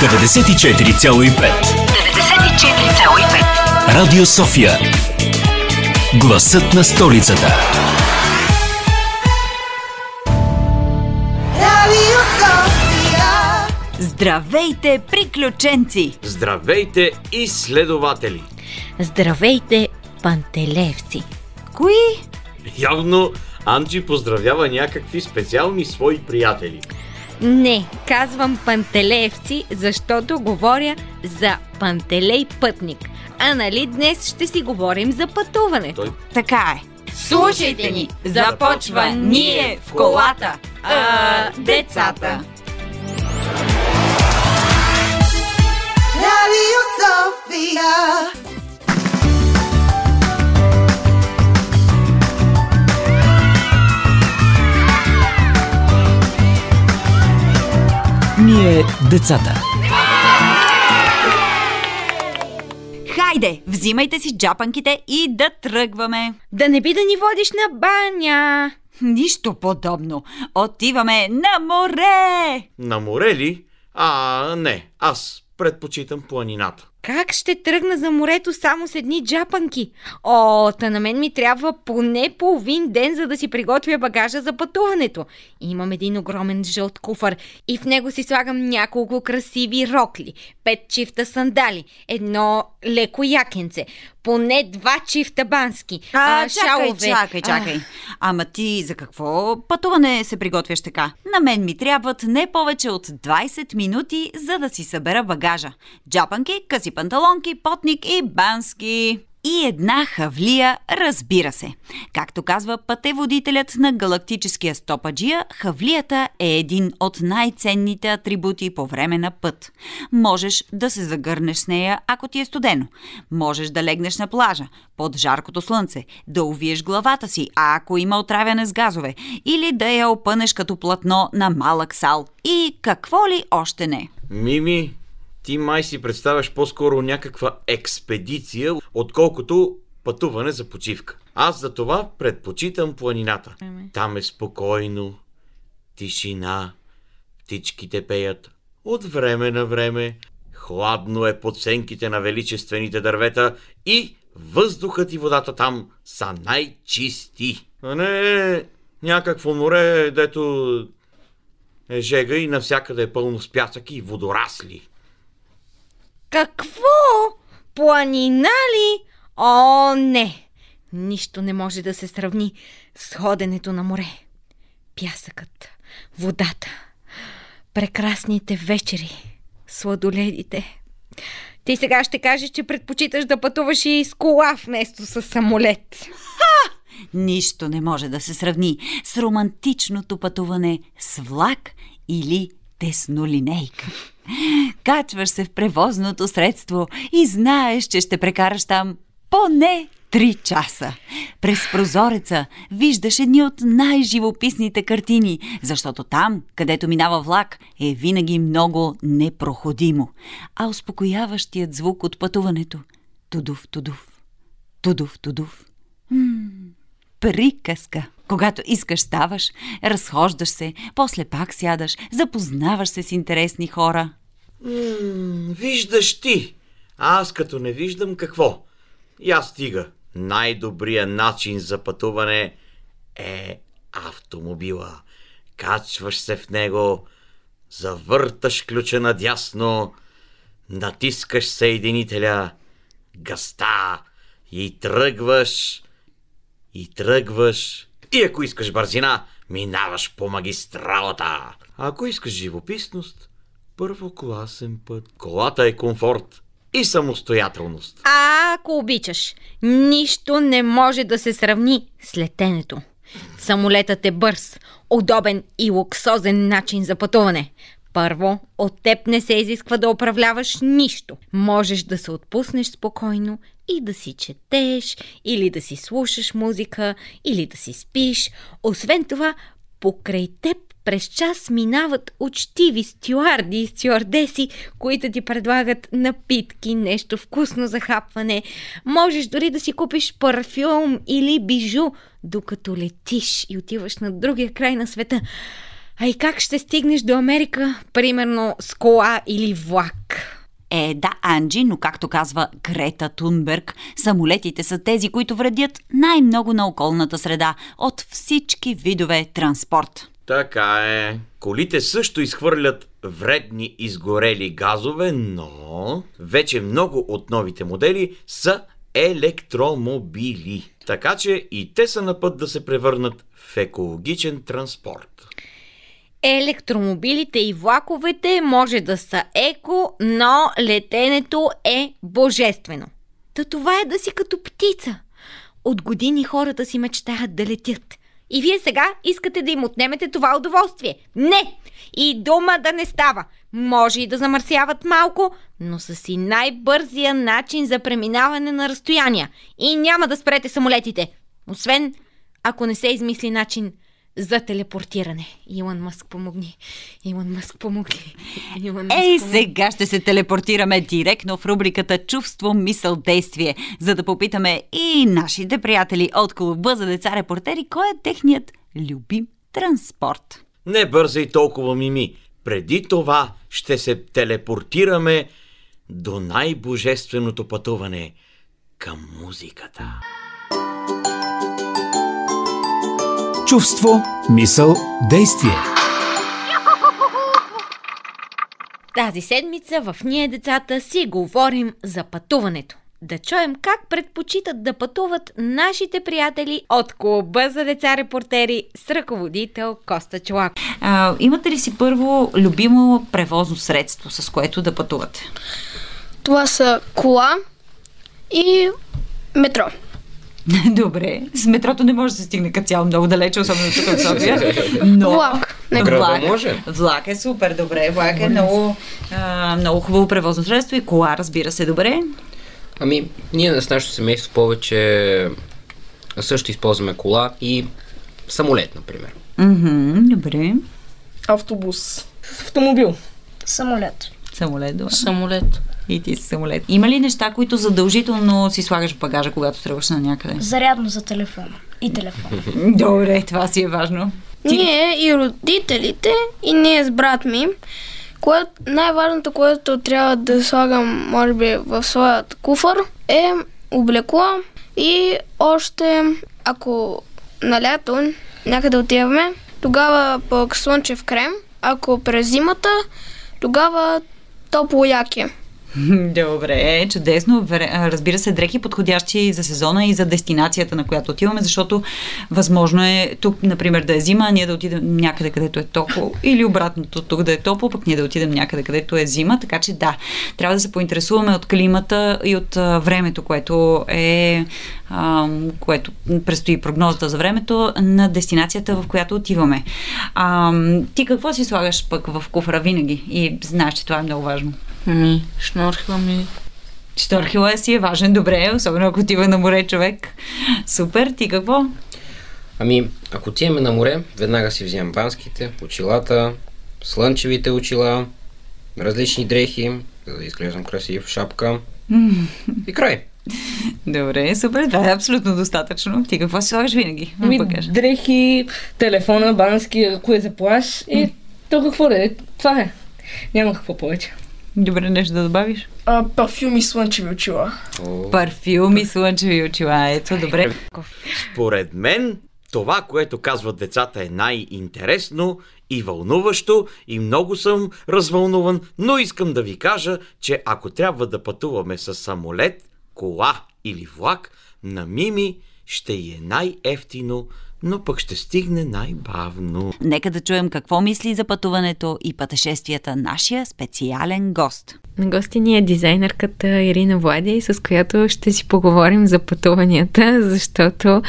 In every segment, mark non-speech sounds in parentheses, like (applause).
94,5 94,5 Радио София Гласът на столицата Радио София. Здравейте, приключенци! Здравейте, изследователи! Здравейте, пантелевци! Кои? Явно Анджи поздравява някакви специални свои приятели. Не, казвам пантелеевци, защото говоря за Пантелей пътник. А нали днес ще си говорим за пътуване? Той Така е. Слушайте ни! Започва Ние в колата! А, децата! Радио София. Ние децата Хайде, взимайте си джапанките и да тръгваме. Да не би да ни водиш на баня! Нищо подобно. Отиваме на море! на море ли? А, не, аз предпочитам планината. Как ще тръгна за морето само с едни джапанки? О, та на мен ми трябва поне половин ден, за да си приготвя багажа за пътуването. Имам един огромен жълт куфър и в него си слагам няколко красиви рокли, пет чифта сандали, едно леко якенце, поне два чифта бански, А, чакай, шалове. чакай, чакай. Ама ти за какво пътуване се приготвяш така? На мен ми трябват не повече от 20 минути, за да си събера багажа. Джапанки, къси панталонки, потник и бански. И една хавлия, разбира се. Както казва пътеводителят на галактическия стопаджия, хавлията е един от най-ценните атрибути по време на път. Можеш да се загърнеш с нея, ако ти е студено. Можеш да легнеш на плажа, под жаркото слънце, да увиеш главата си, а ако има отравяне с газове, или да я опънеш като платно на малък сал. И какво ли още не. Мими, ти май си представяш по-скоро някаква експедиция, отколкото пътуване за почивка. Аз за това предпочитам планината. Там е спокойно, тишина, птичките пеят. От време на време, хладно е под сенките на величествените дървета и въздухът и водата там са най-чисти. А не някакво море, дето е жега и навсякъде е пълно с пясък и водорасли. Какво? Планина ли? О, не! Нищо не може да се сравни с ходенето на море. Пясъкът, водата, прекрасните вечери, сладоледите. Ти сега ще кажеш, че предпочиташ да пътуваш и с кола вместо с самолет. Нищо не може да се сравни с романтичното пътуване с влак или теснолинейка. Качваш се в превозното средство и знаеш, че ще прекараш там поне три часа. През прозореца виждаш едни от най-живописните картини, защото там, където минава влак, е винаги много непроходимо. А успокояващият звук от пътуването – тудув, тудув, тудув, тудув приказка. Когато искаш ставаш, разхождаш се, после пак сядаш, запознаваш се с интересни хора. М, виждаш ти. Аз като не виждам какво. Я стига. Най-добрият начин за пътуване е автомобила. Качваш се в него, завърташ ключа надясно, натискаш съединителя, гъста и тръгваш, и тръгваш. И ако искаш бързина, минаваш по магистралата. А ако искаш живописност, първокласен път. Колата е комфорт и самостоятелност. А ако обичаш, нищо не може да се сравни с летенето. Самолетът е бърз, удобен и луксозен начин за пътуване. Първо, от теб не се изисква да управляваш нищо. Можеш да се отпуснеш спокойно и да си четеш, или да си слушаш музика, или да си спиш. Освен това, покрай теб през час минават учтиви стюарди и стюардеси, които ти предлагат напитки, нещо вкусно за хапване. Можеш дори да си купиш парфюм или бижу, докато летиш и отиваш на другия край на света. А и как ще стигнеш до Америка, примерно с кола или влак? Е, да, Анджи, но както казва Грета Тунберг, самолетите са тези, които вредят най-много на околната среда от всички видове транспорт. Така е. Колите също изхвърлят вредни изгорели газове, но вече много от новите модели са електромобили. Така че и те са на път да се превърнат в екологичен транспорт. Електромобилите и влаковете може да са еко, но летенето е божествено. Та това е да си като птица. От години хората си мечтаят да летят. И вие сега искате да им отнемете това удоволствие. Не! И дума да не става. Може и да замърсяват малко, но са си най-бързия начин за преминаване на разстояния. И няма да спрете самолетите. Освен ако не се измисли начин за телепортиране. Илон Мъск помогни. Илон Мъск помогни. (laughs) Илон Мъск Ей, помогни. сега ще се телепортираме директно в рубриката Чувство, мисъл, действие, за да попитаме и нашите приятели от клуба за деца репортери, кой е техният любим транспорт. Не бързай толкова, Мими. Преди това ще се телепортираме до най-божественото пътуване към музиката. Чувство, мисъл, действие. Тази седмица в Ние децата си говорим за пътуването. Да чуем как предпочитат да пътуват нашите приятели от клуба за деца репортери с ръководител Коста Чулак. А, имате ли си първо любимо превозно средство, с което да пътувате? Това са кола и метро. (laughs) Добре. С метрото не може да се стигне като цяло много далече, особено тук в София. Но... Влак. Не, Града Влак, може. влак е супер, добре. Влак е много, а, много хубаво превозно средство и кола, разбира се, добре. Ами, ние с нашето семейство повече също използваме кола и самолет, например. Мгм, добре. Автобус. Автомобил. Самолет. Самолет, добре. Самолет. И ти си самолет. Има ли неща, които задължително си слагаш в багажа, когато тръгваш на някъде? Зарядно за телефона. И телефон. Добре, това си е важно. Ние и родителите, и ние с брат ми, което най-важното, което трябва да слагам, може би, в своят куфър, е облекло и още, ако на лято някъде отиваме, тогава пък слънчев крем, ако през зимата, тогава топло яке. (laughs) Добре, чудесно. Разбира се, дрехи подходящи за сезона и за дестинацията, на която отиваме, защото възможно е тук, например, да е зима, а ние да отидем някъде, където е топло, или обратното, тук да е топло, пък ние да отидем някъде, където е зима. Така че да, трябва да се поинтересуваме от климата и от времето, което е, което предстои прогнозата за времето на дестинацията, в която отиваме. А, ти какво си слагаш пък в куфара винаги? И знаеш, че това е много важно. Ми, шнорхила ми. Шторхила си е важен, добре, особено ако отива на море човек. Супер, ти какво? Ами, ако отиваме на море, веднага си вземам банските, очилата, слънчевите очила, различни дрехи, за да изглеждам красив, шапка и край. Добре, супер, това е абсолютно достатъчно. Ти какво си слагаш винаги Ми, дрехи, телефона, бански, ако е за плаш и то какво да е. Това е. Няма какво повече. Добре, нещо да добавиш? А, парфюм и слънчеви очила. О, Парфюми, слънчеви очила, ето, добре. Според мен, това, което казват децата е най-интересно и вълнуващо и много съм развълнуван, но искам да ви кажа, че ако трябва да пътуваме с самолет, кола или влак, на Мими ще й е най-ефтино, но пък ще стигне най-бавно. Нека да чуем какво мисли за пътуването и пътешествията нашия специален гост. На гости ни е дизайнерката Ирина Влади, с която ще си поговорим за пътуванията, защото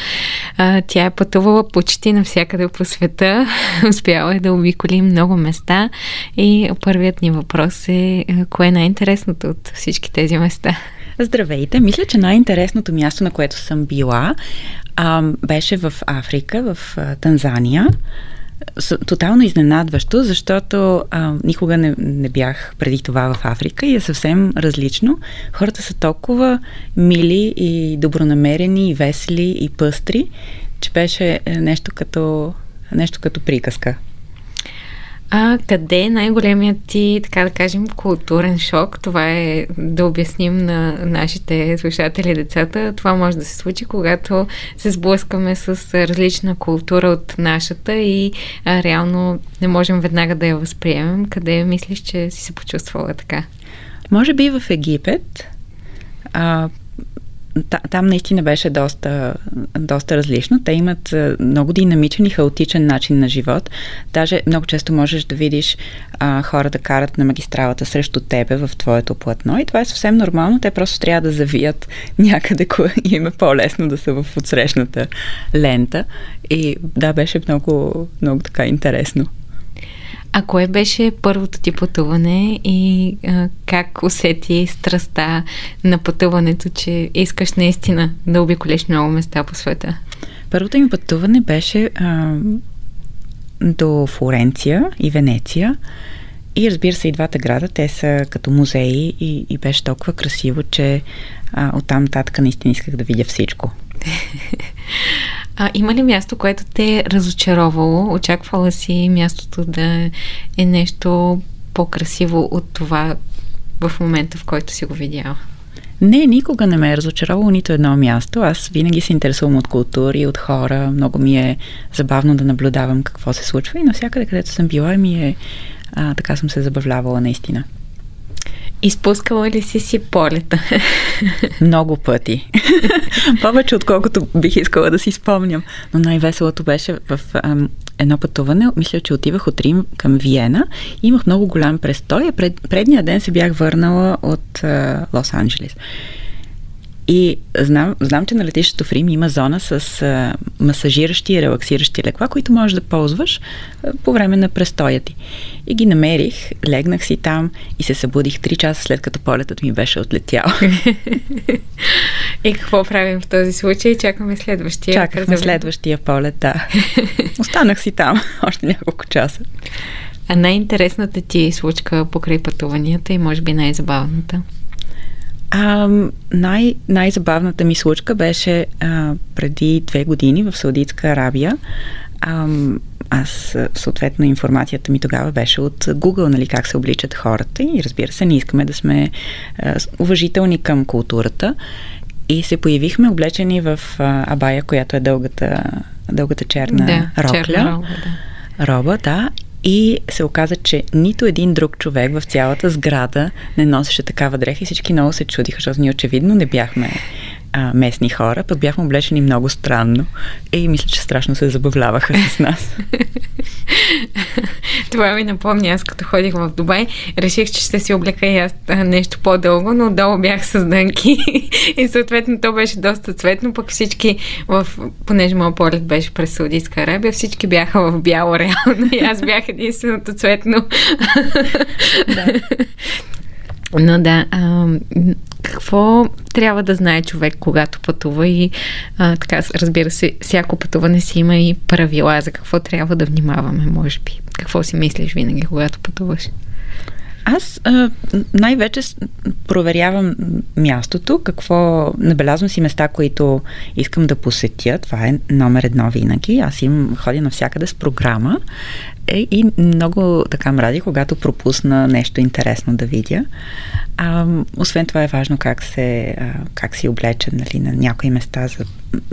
а, тя е пътувала почти навсякъде по света, (laughs) успяла е да обиколи много места и първият ни въпрос е кое е най-интересното от всички тези места? Здравейте! Мисля, че най-интересното място, на което съм била, а, беше в Африка, в а, Танзания. Тотално изненадващо, защото а, никога не, не бях преди това в Африка и е съвсем различно. Хората са толкова мили и добронамерени, и весели, и пъстри, че беше е, нещо като, нещо като приказка. А къде е най-големият ти, така да кажем, културен шок? Това е да обясним на нашите слушатели децата. Това може да се случи, когато се сблъскаме с различна култура от нашата и а, реално не можем веднага да я възприемем. Къде мислиш, че си се почувствала така? Може би в Египет. А, там наистина беше доста, доста различно. Те имат много динамичен и хаотичен начин на живот. Даже много често можеш да видиш а, хора да карат на магистралата срещу тебе в твоето платно и това е съвсем нормално. Те просто трябва да завият някъде, кое (laughs) им е по-лесно да са в отсрещната лента. И да, беше много, много така интересно. А кое беше първото ти пътуване и а, как усети страста на пътуването, че искаш наистина да обиколиш много места по света? Първото ми пътуване беше а, до Флоренция и Венеция. И разбира се, и двата града, те са като музеи и, и беше толкова красиво, че а, оттам татък наистина исках да видя всичко. А има ли място, което те е разочаровало? Очаквала си мястото да е нещо по-красиво от това в момента, в който си го видяла? Не, никога не ме е разочаровало нито едно място. Аз винаги се интересувам от култури, от хора. Много ми е забавно да наблюдавам какво се случва и навсякъде, където съм била, ми е а, така съм се забавлявала наистина. Изпускала ли си си полета? (laughs) Много пъти. (laughs) Повече отколкото бих искала да си спомням. Но най-веселото беше в ам, едно пътуване. Мисля, че отивах от Рим към Виена. Имах много голям престой. Пред, предния ден се бях върнала от Лос-Анджелес. И знам, знам, че на летището в Рим има зона с а, масажиращи и релаксиращи лекла, които можеш да ползваш а, по време на престоя ти. И ги намерих, легнах си там и се събудих 3 часа след като полетът ми беше отлетял. (laughs) и какво правим в този случай? Чакаме следващия. Чакахме следващия полет, да. (laughs) Останах си там (laughs) още няколко часа. А най-интересната ти случка покрай пътуванията и може би най-забавната? А, най- най-забавната ми случка беше а, преди две години в Саудитска Арабия. А, аз, съответно, информацията ми тогава беше от Google, нали, как се обличат хората и разбира се, не искаме да сме а, уважителни към културата. И се появихме облечени в а, абая, която е дългата, дългата черна да, рокля. Черна роба, да. Роба, да. И се оказа, че нито един друг човек в цялата сграда не носеше такава дреха и всички много се чудиха, защото ние очевидно не бяхме а, местни хора, пък бяхме облечени много странно и мисля, че страшно се забавляваха с нас. (laughs) Това ми напомня, аз като ходих в Дубай, реших, че ще си облека и аз нещо по-дълго, но долу бях с дънки (laughs) и съответно то беше доста цветно, пък всички, в, понеже моят полет беше през Саудитска Арабия, всички бяха в бяло (laughs) реално и аз бях единственото цветно. да. Но да, а, какво трябва да знае човек, когато пътува и а, така, разбира се, всяко пътуване си има и правила за какво трябва да внимаваме, може би. Какво си мислиш винаги, когато пътуваш? Аз а, най-вече проверявам мястото, какво набелязвам си места, които искам да посетя. Това е номер едно винаги. Аз им ходя навсякъде с програма е, и много така мрази, когато пропусна нещо интересно да видя. А, освен това е важно как, се, а, как си облечен нали, на някои места, за,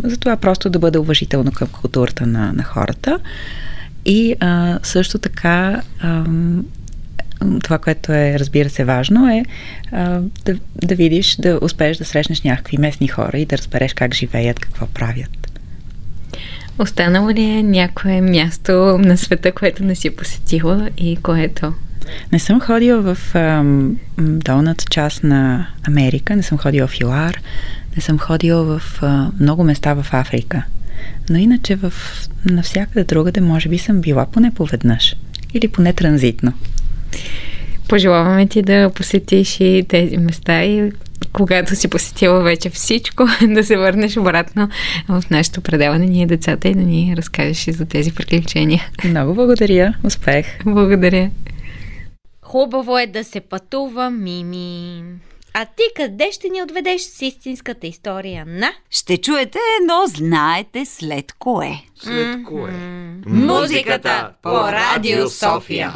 за това просто да бъде уважително към културата на, на хората. И а, също така а, това, което е, разбира се, важно е а, да, да видиш, да успееш да срещнеш някакви местни хора и да разбереш как живеят, какво правят. Останало ли е някое място на света, което не си посетила и което? Не съм ходила в ам, долната част на Америка, не съм ходила в ЮАР, не съм ходила в а, много места в Африка. Но иначе в навсякъде другаде може би съм била поне поведнъж. Или поне транзитно. Пожелаваме ти да посетиш и тези места и когато си посетила вече всичко, (laughs) да се върнеш обратно в нашето предаване ние децата и да ни разкажеш и за тези приключения. Много благодаря. Успех. Благодаря. Хубаво е да се пътува, Мими. А ти къде ще ни отведеш с истинската история на? Ще чуете, но знаете след кое. След кое? Музиката по Радио София.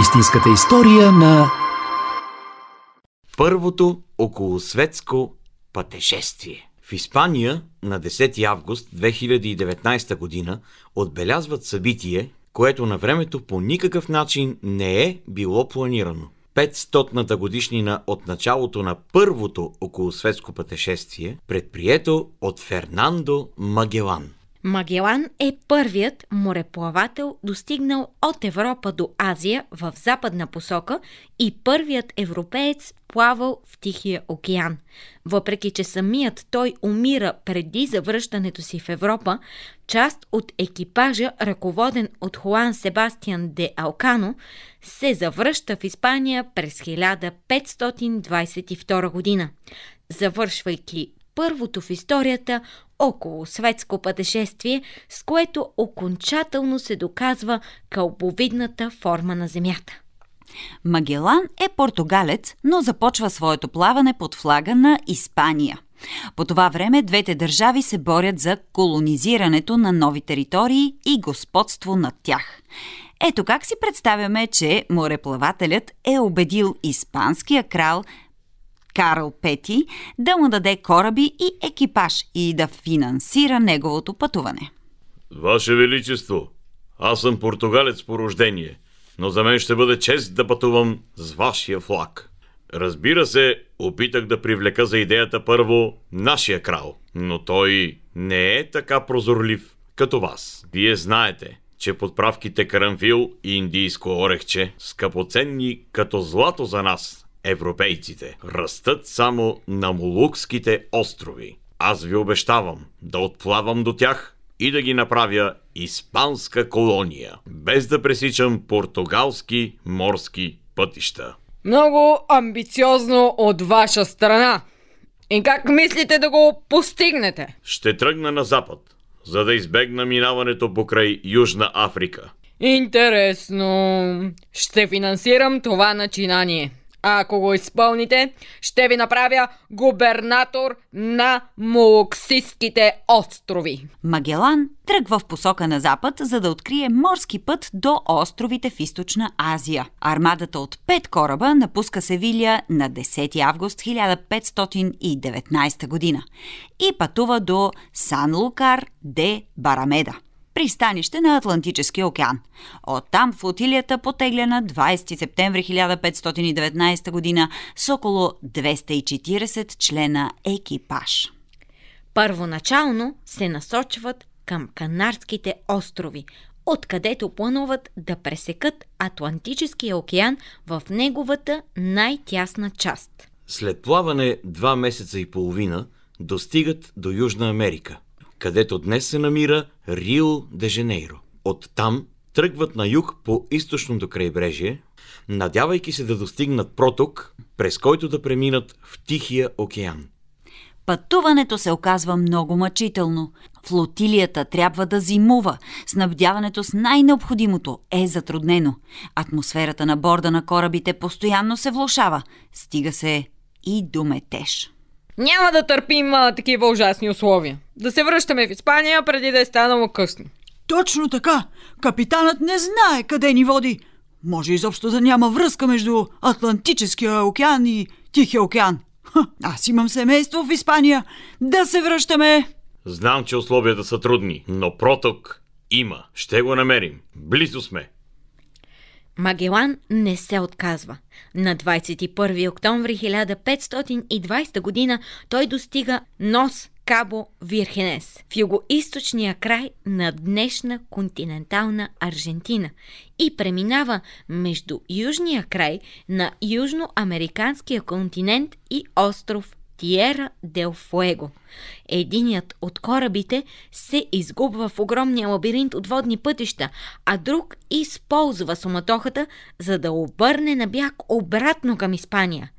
Истинската история на Първото околосветско пътешествие. В Испания на 10 август 2019 година отбелязват събитие, което на времето по никакъв начин не е било планирано. 500-ната годишнина от началото на първото околосветско пътешествие, предприето от Фернандо Магелан. Магелан е първият мореплавател, достигнал от Европа до Азия в западна посока и първият европеец плавал в Тихия океан. Въпреки, че самият той умира преди завръщането си в Европа, част от екипажа, ръководен от Хуан Себастиан де Алкано, се завръща в Испания през 1522 година. Завършвайки първото в историята около светско пътешествие, с което окончателно се доказва кълбовидната форма на Земята. Магелан е португалец, но започва своето плаване под флага на Испания. По това време двете държави се борят за колонизирането на нови територии и господство над тях. Ето как си представяме, че мореплавателят е убедил испанския крал Карл Пети да му даде кораби и екипаж и да финансира неговото пътуване. Ваше Величество, аз съм португалец по рождение, но за мен ще бъде чест да пътувам с вашия флаг. Разбира се, опитах да привлека за идеята първо нашия крал, но той не е така прозорлив като вас. Вие знаете, че подправките карамфил и индийско орехче, скъпоценни като злато за нас, европейците, растат само на Молукските острови. Аз ви обещавам да отплавам до тях и да ги направя испанска колония, без да пресичам португалски морски пътища. Много амбициозно от ваша страна. И как мислите да го постигнете? Ще тръгна на запад, за да избегна минаването покрай Южна Африка. Интересно. Ще финансирам това начинание. А ако го изпълните, ще ви направя губернатор на Молоксиските острови. Магелан тръгва в посока на запад, за да открие морски път до островите в източна Азия. Армадата от пет кораба напуска Севилия на 10 август 1519 година и пътува до Сан Лукар де Барамеда пристанище на Атлантическия океан. Оттам флотилията потегля на 20 септември 1519 година с около 240 члена екипаж. Първоначално се насочват към Канарските острови, откъдето плануват да пресекат Атлантическия океан в неговата най-тясна част. След плаване два месеца и половина достигат до Южна Америка, където днес се намира Рио де Жанейро. Оттам тръгват на юг по източното крайбрежие, надявайки се да достигнат проток, през който да преминат в Тихия океан. Пътуването се оказва много мъчително. Флотилията трябва да зимува. Снабдяването с най-необходимото е затруднено. Атмосферата на борда на корабите постоянно се влушава. Стига се и до метеж. Няма да търпим а, такива ужасни условия. Да се връщаме в Испания преди да е станало късно. Точно така. Капитанът не знае къде ни води. Може изобщо да няма връзка между Атлантическия океан и Тихия океан. Ха, аз имам семейство в Испания. Да се връщаме. Знам, че условията са трудни, но проток има. Ще го намерим. Близо сме. Магелан не се отказва. На 21 октомври 1520 година той достига Нос Кабо Вирхенес в югоисточния край на днешна континентална Аржентина и преминава между южния край на южноамериканския континент и остров Тиера дел Фуего. Единият от корабите се изгубва в огромния лабиринт от водни пътища, а друг използва суматохата, за да обърне на бяг обратно към Испания.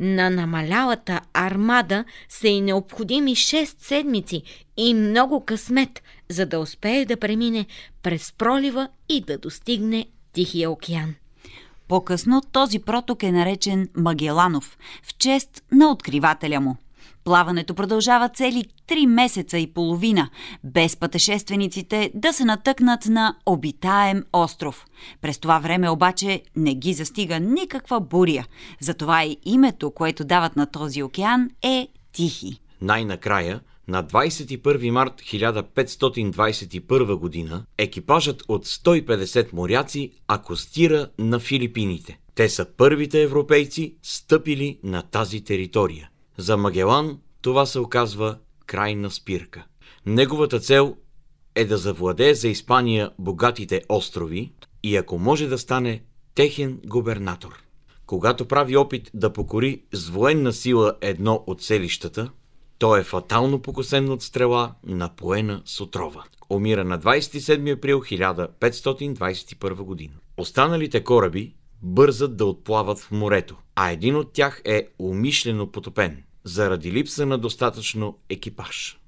На намалялата армада са и необходими 6 седмици и много късмет, за да успее да премине през пролива и да достигне Тихия океан. По-късно този проток е наречен Магеланов, в чест на откривателя му. Плаването продължава цели 3 месеца и половина, без пътешествениците да се натъкнат на обитаем остров. През това време обаче не ги застига никаква буря. Затова и името, което дават на този океан е Тихи. Най-накрая, на 21 март 1521 година, екипажът от 150 моряци акостира на Филипините. Те са първите европейци, стъпили на тази територия. За Магелан това се оказва крайна спирка. Неговата цел е да завладее за Испания богатите острови и ако може да стане техен губернатор. Когато прави опит да покори с военна сила едно от селищата, той е фатално покосен от стрела, напоена с отрова. Умира на 27 април 1521 година. Останалите кораби бързат да отплават в морето, а един от тях е умишлено потопен, заради липса на достатъчно екипаж.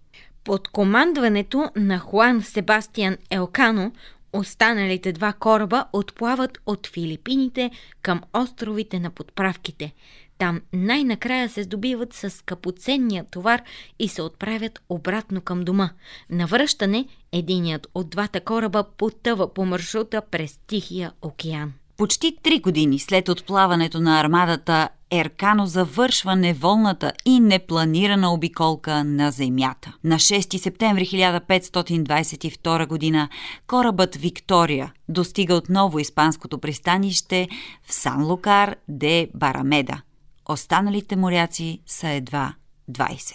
Под командването на Хуан Себастиан Елкано, останалите два кораба отплават от Филипините към островите на подправките. Там най-накрая се здобиват с скъпоценния товар и се отправят обратно към дома. На връщане единият от двата кораба потъва по маршрута през Тихия океан. Почти три години след отплаването на армадата, Еркано завършва неволната и непланирана обиколка на Земята. На 6 септември 1522 година корабът Виктория достига отново испанското пристанище в Сан-Лукар де Барамеда. Останалите моряци са едва 20.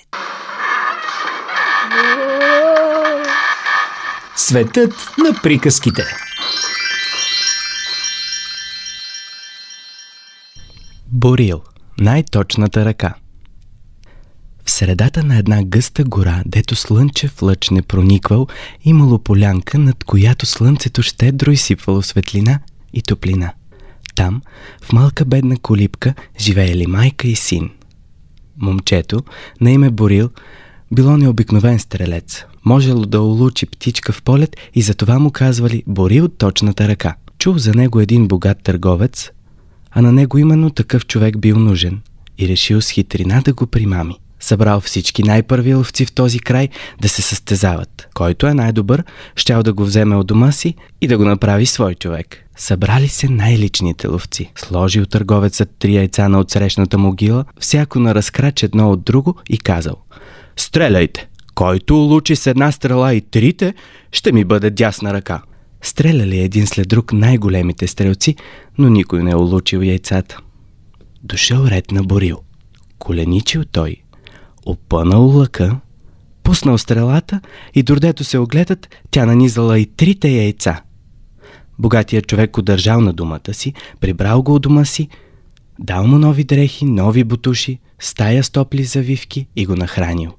Светът на приказките. Борил – най-точната ръка. В средата на една гъста гора, дето слънчев лъч не прониквал, имало полянка, над която слънцето щедро изсипвало светлина и топлина. Там, в малка бедна колипка, живеели майка и син. Момчето, на име Борил, било необикновен стрелец. Можело да улучи птичка в полет и затова му казвали Борил точната ръка. Чул за него един богат търговец, а на него именно такъв човек бил нужен и решил с хитрина да го примами. Събрал всички най-първи ловци в този край да се състезават. Който е най-добър, щял да го вземе от дома си и да го направи свой човек. Събрали се най-личните ловци. Сложил търговецът три яйца на отсрещната могила, всяко на разкрач едно от друго и казал «Стреляйте! Който улучи с една стрела и трите, ще ми бъде дясна ръка». Стреляли един след друг най-големите стрелци, но никой не е улучил яйцата. Дошъл ред на Борил. Коленичил той, опънал лъка, пуснал стрелата и дордето се огледат, тя нанизала и трите яйца. Богатият човек удържал на думата си, прибрал го от дома си, дал му нови дрехи, нови бутуши, стая с топли завивки и го нахранил.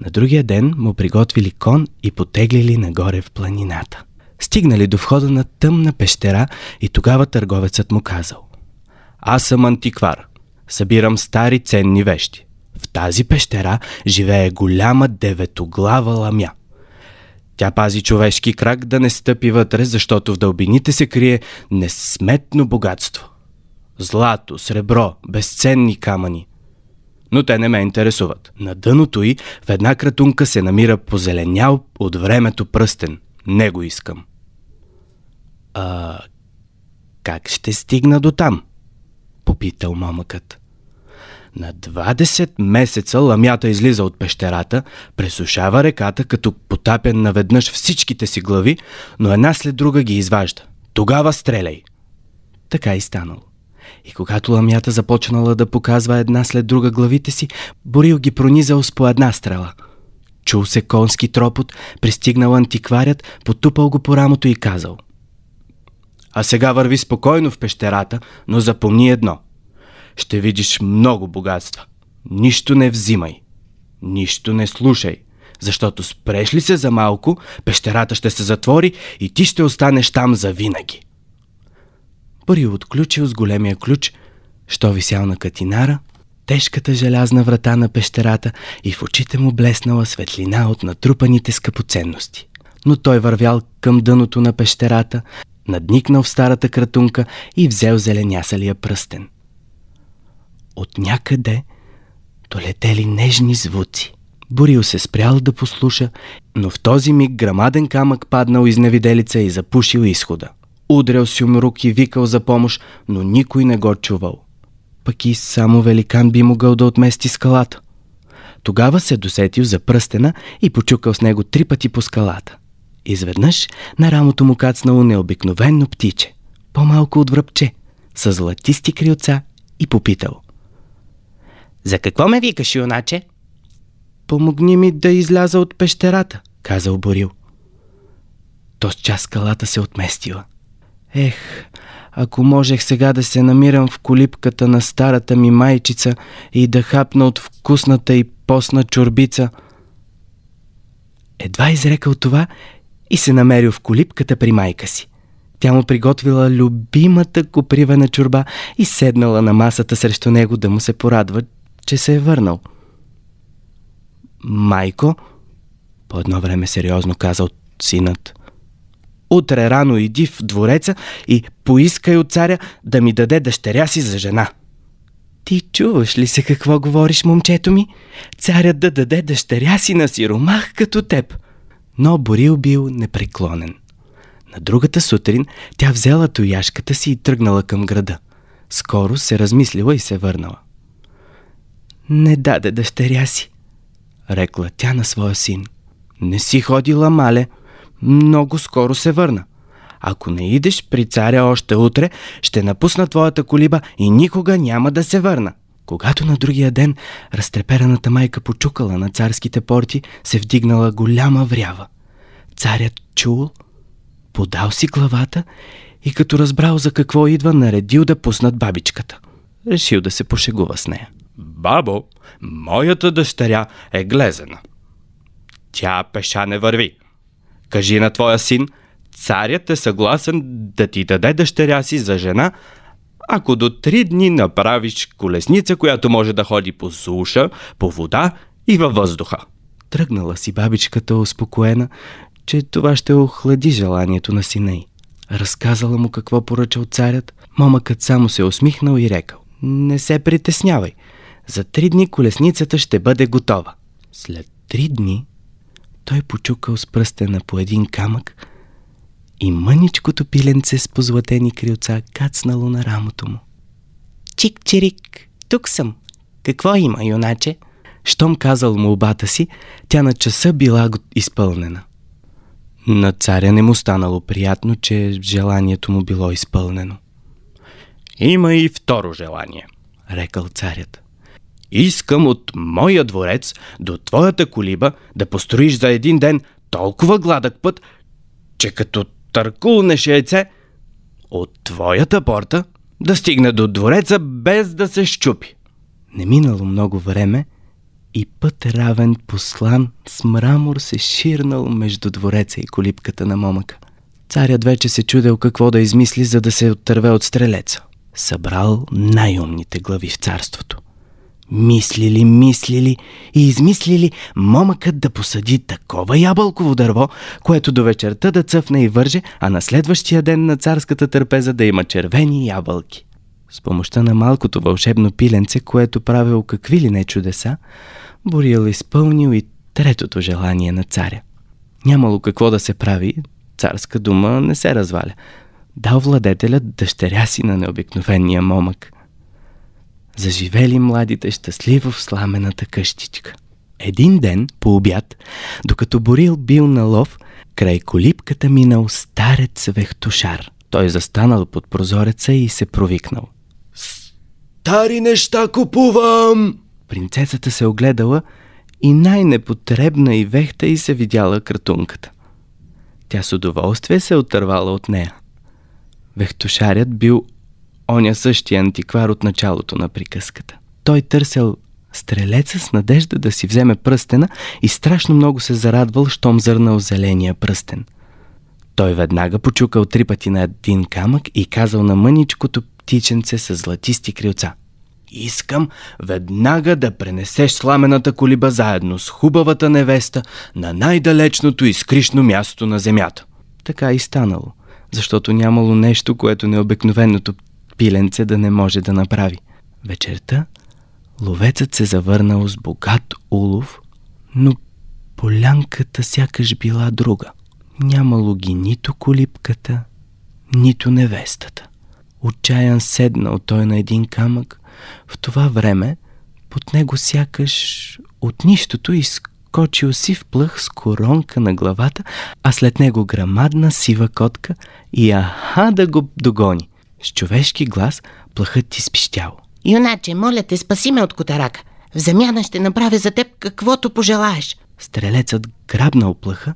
На другия ден му приготвили кон и потеглили нагоре в планината. Стигнали до входа на тъмна пещера и тогава търговецът му казал Аз съм антиквар. Събирам стари ценни вещи. В тази пещера живее голяма деветоглава ламя. Тя пази човешки крак да не стъпи вътре, защото в дълбините се крие несметно богатство. Злато, сребро, безценни камъни. Но те не ме интересуват. На дъното й в една кратунка се намира позеленял от времето пръстен. Не го искам. А как ще стигна до там? Попитал момъкът. На 20 месеца ламята излиза от пещерата, пресушава реката, като потапен наведнъж всичките си глави, но една след друга ги изважда. Тогава стреляй! Така и станало. И когато ламята започнала да показва една след друга главите си, Борил ги пронизал с по една стрела. Чул се конски тропот, пристигнал антикварят, потупал го по рамото и казал – а сега върви спокойно в пещерата, но запомни едно. Ще видиш много богатства. Нищо не взимай. Нищо не слушай. Защото спреш ли се за малко, пещерата ще се затвори и ти ще останеш там за винаги. Първи отключил с големия ключ, що висял на катинара, тежката желязна врата на пещерата и в очите му блеснала светлина от натрупаните скъпоценности. Но той вървял към дъното на пещерата, надникнал в старата кратунка и взел зеленясалия пръстен. От някъде долетели нежни звуци. Борил се спрял да послуша, но в този миг грамаден камък паднал изневиделица и запушил изхода. Удрял си умрук и викал за помощ, но никой не го чувал. Пък и само великан би могъл да отмести скалата. Тогава се досетил за пръстена и почукал с него три пъти по скалата. Изведнъж на рамото му кацнало необикновенно птиче, по-малко от връбче, с златисти крилца и попитал. За какво ме викаш, юначе? Помогни ми да изляза от пещерата, казал Борил. То с час скалата се отместила. Ех, ако можех сега да се намирам в колипката на старата ми майчица и да хапна от вкусната и постна чорбица. Едва изрекал това и се намерил в колипката при майка си. Тя му приготвила любимата копривена чорба и седнала на масата срещу него да му се порадва, че се е върнал. Майко, по едно време сериозно казал синът, утре рано иди в двореца и поискай от царя да ми даде дъщеря си за жена. Ти чуваш ли се какво говориш, момчето ми? Царят да даде дъщеря си на сиромах като теб. Но Борил бил непреклонен. На другата сутрин тя взела тояшката си и тръгнала към града. Скоро се размислила и се върнала. Не даде дъщеря си, рекла тя на своя син. Не си ходила, мале. Много скоро се върна. Ако не идеш при царя още утре, ще напусна твоята колиба и никога няма да се върна. Когато на другия ден разтрепераната майка почукала на царските порти, се вдигнала голяма врява. Царят чул, подал си главата и като разбрал за какво идва, наредил да пуснат бабичката. Решил да се пошегува с нея. Бабо, моята дъщеря е глезена. Тя пеша не върви. Кажи на твоя син, царят е съгласен да ти даде дъщеря си за жена, ако до три дни направиш колесница, която може да ходи по суша, по вода и във въздуха. Тръгнала си бабичката успокоена, че това ще охлади желанието на сина й. Разказала му какво поръчал царят, момъкът само се усмихнал и рекал. Не се притеснявай. За три дни колесницата ще бъде готова. След три дни той почукал с пръстена по един камък и мъничкото пиленце с позлатени крилца кацнало на рамото му. Чик-чирик, тук съм. Какво има, юначе? Щом казал молбата си, тя на часа била изпълнена. На царя не му станало приятно, че желанието му било изпълнено. Има и второ желание, рекал царят. Искам от моя дворец до твоята колиба да построиш за един ден толкова гладък път, че като търкулнеш яйце от твоята порта да стигне до двореца без да се щупи. Не минало много време и път равен послан с мрамор се ширнал между двореца и колипката на момъка. Царят вече се чудел какво да измисли, за да се оттърве от стрелеца. Събрал най-умните глави в царството – Мислили, мислили и измислили момъкът да посади такова ябълково дърво, което до вечерта да цъфне и върже, а на следващия ден на царската търпеза да има червени ябълки. С помощта на малкото вълшебно пиленце, което правило какви ли не чудеса, Борил изпълнил и третото желание на царя. Нямало какво да се прави, царска дума не се разваля. Дал владетелят дъщеря си на необикновения момък – Заживели младите щастливо в сламената къщичка. Един ден, по обяд, докато Борил бил на лов, край колипката минал старец вехтушар. Той застанал под прозореца и се провикнал. Стари неща купувам! Принцесата се огледала и най-непотребна и вехта и се видяла кратунката. Тя с удоволствие се отървала от нея. Вехтушарят бил оня същия антиквар от началото на приказката. Той търсил стрелеца с надежда да си вземе пръстена и страшно много се зарадвал, щом зърнал зеления пръстен. Той веднага почукал три пъти на един камък и казал на мъничкото птиченце с златисти крилца. Искам веднага да пренесеш сламената колиба заедно с хубавата невеста на най-далечното и скришно място на земята. Така и станало, защото нямало нещо, което необикновеното пиленце да не може да направи. Вечерта Ловецът се завърнал с богат улов, но полянката сякаш била друга. Нямало ги нито колипката, нито невестата. Отчаян седнал той на един камък. В това време под него сякаш от нищото изкочил сив плъх с коронка на главата, а след него грамадна сива котка и аха да го догони. С човешки глас плъхът ти спищял. Юначе, моля те, спаси ме от котарака. В замяна ще направя за теб каквото пожелаеш. Стрелецът грабнал плъха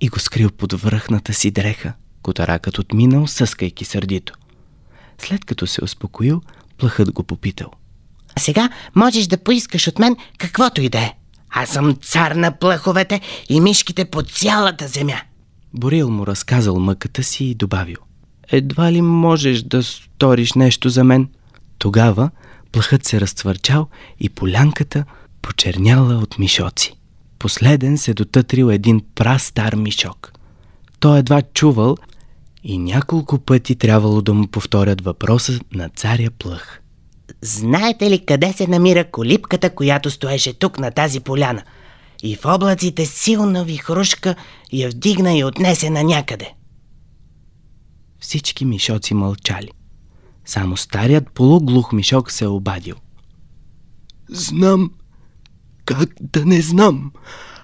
и го скрил под връхната си дреха. Котаракът отминал, съскайки сърдито. След като се успокоил, плъхът го попитал. А сега можеш да поискаш от мен каквото и да е. Аз съм цар на плъховете и мишките по цялата земя. Борил му разказал мъката си и добавил. Едва ли можеш да сториш нещо за мен? Тогава плъхът се разтвърчал и полянката почерняла от мишоци. Последен се дотътрил един пра-стар мишок. Той едва чувал и няколко пъти трябвало да му повторят въпроса на царя Плъх. Знаете ли къде се намира колипката, която стоеше тук на тази поляна? И в облаците силна вихрушка я вдигна и отнесе на някъде. Всички мишоци мълчали. Само старият полуглух мишок се обадил. Знам. Как да не знам?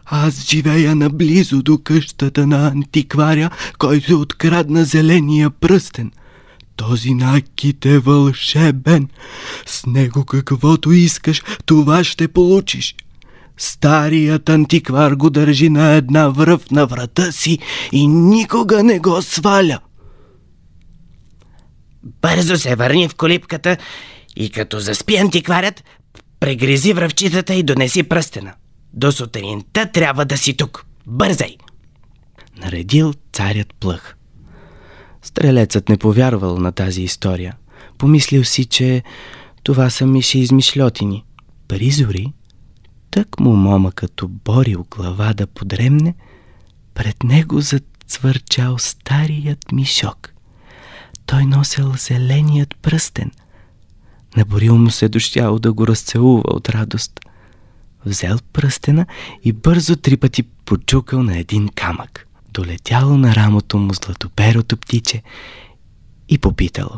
Аз живея наблизо до къщата на антикваря, който открадна зеления пръстен. Този накит е вълшебен. С него каквото искаш, това ще получиш. Старият антиквар го държи на една връв на врата си и никога не го сваля. Бързо се върни в колипката и като заспи антикварят, прегризи връвчетата и донеси пръстена. До сутринта трябва да си тук. Бързай! Наредил царят плъх. Стрелецът не повярвал на тази история. Помислил си, че това са миши измишлетини. При зори, тък му момъкът оборил глава да подремне, пред него зацвърчал старият мишок. Той носел зеленият пръстен. Наборил му се дощяло да го разцелува от радост. Взел пръстена и бързо три пъти почукал на един камък. Долетяло на рамото му златоперото птиче и попитало.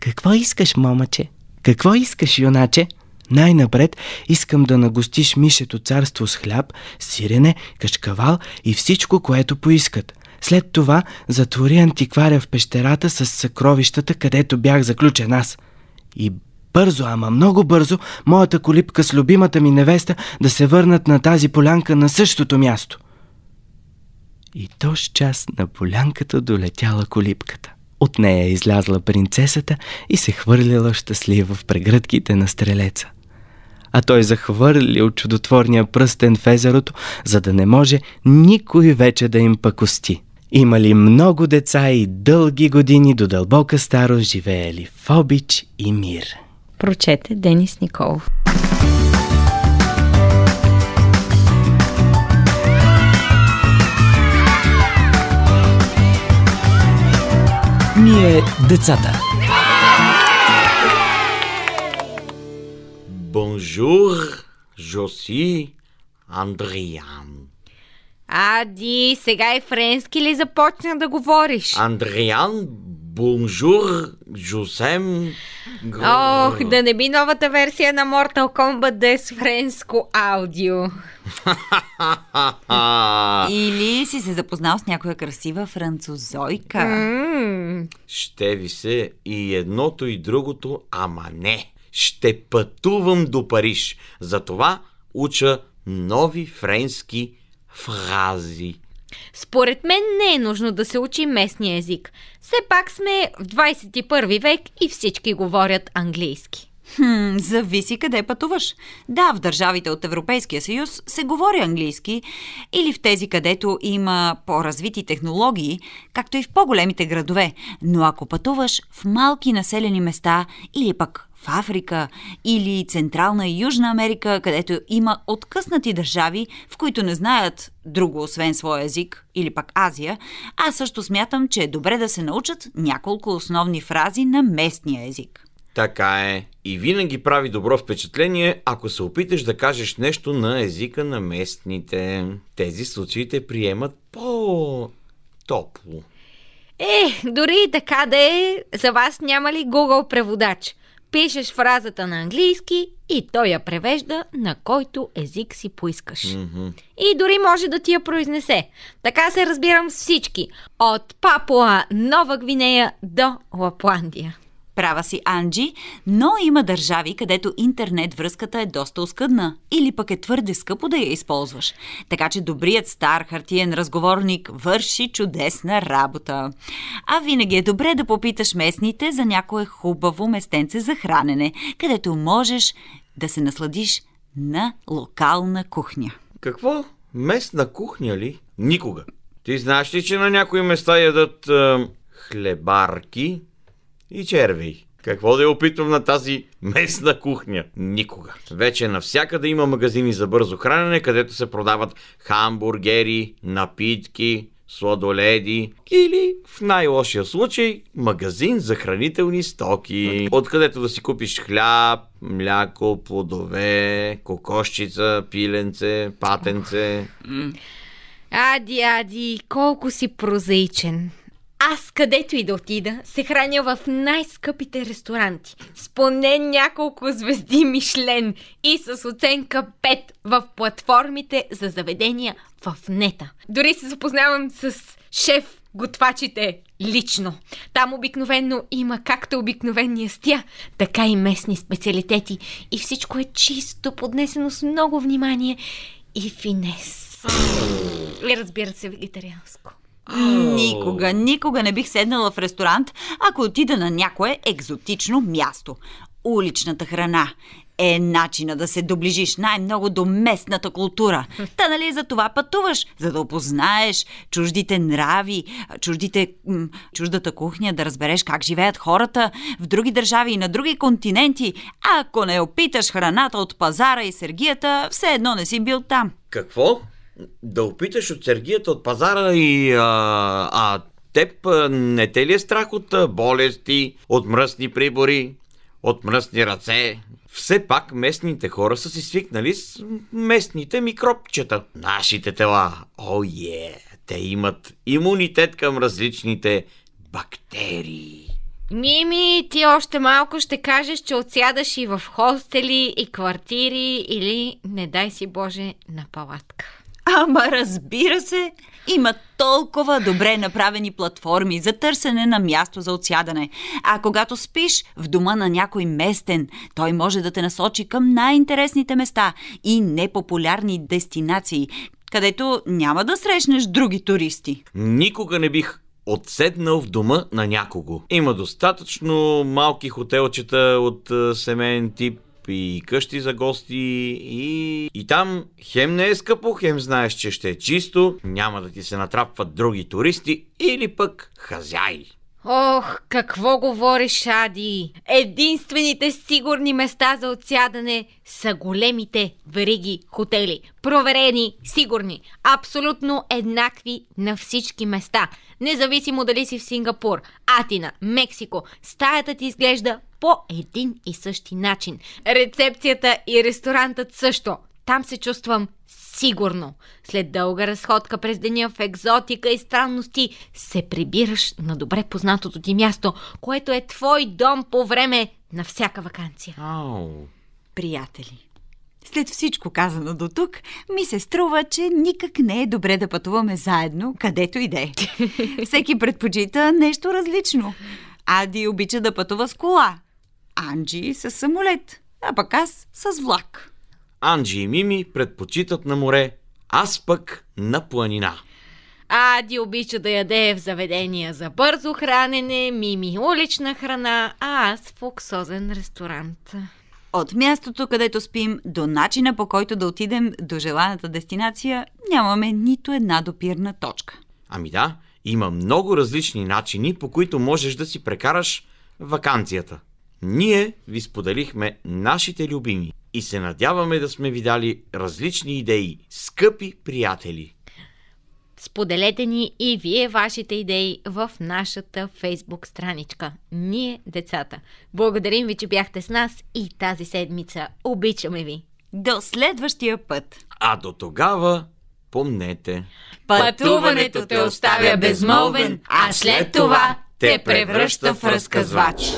Какво искаш, момъче? Какво искаш, юначе? Най-напред искам да нагостиш мишето царство с хляб, сирене, кашкавал и всичко, което поискат. След това затвори антикваря в пещерата с съкровищата, където бях заключен аз. И бързо, ама много бързо, моята колипка с любимата ми невеста да се върнат на тази полянка на същото място. И тоз час на полянката долетяла колипката. От нея излязла принцесата и се хвърлила щастлива в прегръдките на стрелеца. А той захвърлил чудотворния пръстен в езерото, за да не може никой вече да им пакости. Имали много деца и дълги години до дълбока старост живеели в обич и мир. Прочете Денис Николов. Ние децата. Бонжур, Жоси, Андриан. Ади, сега и френски ли започна да говориш? Андриан, бонжур, Жосем... Ох, да не би новата версия на Mortal Kombat да е с френско аудио. (laughs) Или си се запознал с някоя красива французойка. Ще ви се и едното и другото, ама не. Ще пътувам до Париж. Затова уча нови френски фрази. Според мен не е нужно да се учи местния език. Все пак сме в 21 век и всички говорят английски. Хм, зависи къде пътуваш. Да, в държавите от Европейския съюз се говори английски или в тези, където има по-развити технологии, както и в по-големите градове. Но ако пътуваш в малки населени места или пък в Африка или Централна и Южна Америка, където има откъснати държави, в които не знаят друго освен своя език, или пък Азия, аз също смятам, че е добре да се научат няколко основни фрази на местния език. Така е. И винаги прави добро впечатление, ако се опиташ да кажеш нещо на езика на местните. Тези случаи те приемат по-топло. Е, дори и така да е, за вас няма ли Google преводач? Пишеш фразата на английски и той я превежда на който език си поискаш. Мгм. И дори може да ти я произнесе. Така се разбирам с всички. От Папуа, Нова Гвинея до Лапландия. Права си, Анджи, но има държави, където интернет връзката е доста оскъдна или пък е твърде скъпо да я използваш. Така че добрият стар хартиен разговорник върши чудесна работа. А винаги е добре да попиташ местните за някое хубаво местенце за хранене, където можеш да се насладиш на локална кухня. Какво? Местна кухня ли? Никога. Ти знаеш ли, че на някои места ядат а, хлебарки и червей? Какво да я опитвам на тази местна кухня? Никога. Вече навсякъде има магазини за бързо хранене, където се продават хамбургери, напитки, сладоледи или в най-лошия случай магазин за хранителни стоки, откъдето да си купиш хляб, мляко, плодове, кокошчица, пиленце, патенце. Ади, Ади, колко си прозаичен. Аз където и да отида, се храня в най-скъпите ресторанти. С поне няколко звезди Мишлен и с оценка 5 в платформите за заведения в нета. Дори се запознавам с шеф готвачите лично. Там обикновенно има както обикновени ястия, така и местни специалитети. И всичко е чисто поднесено с много внимание и финес. И разбира се, вегетарианско. Никога, никога не бих седнала в ресторант, ако отида на някое екзотично място. Уличната храна е начина да се доближиш най-много до местната култура. Та нали за това пътуваш, за да опознаеш чуждите нрави, чуждите, м, чуждата кухня, да разбереш как живеят хората в други държави и на други континенти. А ако не опиташ храната от пазара и сергията, все едно не си бил там. Какво? Да опиташ от сергията от пазара и... А, а теб не те ли е страх от болести, от мръсни прибори, от мръсни ръце? Все пак местните хора са си свикнали с местните микробчета. Нашите тела, о е, те имат имунитет към различните бактерии. Мими, ти още малко ще кажеш, че отсядаш и в хостели, и квартири, или, не дай си Боже, на палатка. Ама разбира се, има толкова добре направени платформи за търсене на място за отсядане. А когато спиш в дома на някой местен, той може да те насочи към най-интересните места и непопулярни дестинации, където няма да срещнеш други туристи. Никога не бих отседнал в дома на някого. Има достатъчно малки хотелчета от а, семейен тип и къщи за гости и... и там хем не е скъпо, хем знаеш, че ще е чисто, няма да ти се натрапват други туристи или пък хазяи. Ох, какво говориш, Ади? Единствените сигурни места за отсядане са големите вериги хотели. Проверени, сигурни, абсолютно еднакви на всички места. Независимо дали си в Сингапур, Атина, Мексико, стаята ти изглежда по един и същи начин. Рецепцията и ресторантът също. Там се чувствам сигурно. След дълга разходка през деня в екзотика и странности се прибираш на добре познатото ти място, което е твой дом по време на всяка вакансия. Ау. Приятели, след всичко казано до тук, ми се струва, че никак не е добре да пътуваме заедно, където и да е. (laughs) Всеки предпочита нещо различно. Ади обича да пътува с кола, Анджи с самолет, а пък аз с влак. Анджи и Мими предпочитат на море, аз пък на планина. Ади обича да яде в заведения за бързо хранене, Мими улична храна, а аз в луксозен ресторант. От мястото, където спим, до начина по който да отидем до желаната дестинация, нямаме нито една допирна точка. Ами да, има много различни начини, по които можеш да си прекараш вакансията. Ние ви споделихме нашите любими и се надяваме да сме ви дали различни идеи, скъпи приятели. Споделете ни и вие вашите идеи в нашата фейсбук страничка. Ние, децата. Благодарим ви, че бяхте с нас и тази седмица. Обичаме ви! До следващия път! А до тогава, помнете. Пътуването те оставя безмолвен, а след това те превръща в разказвач.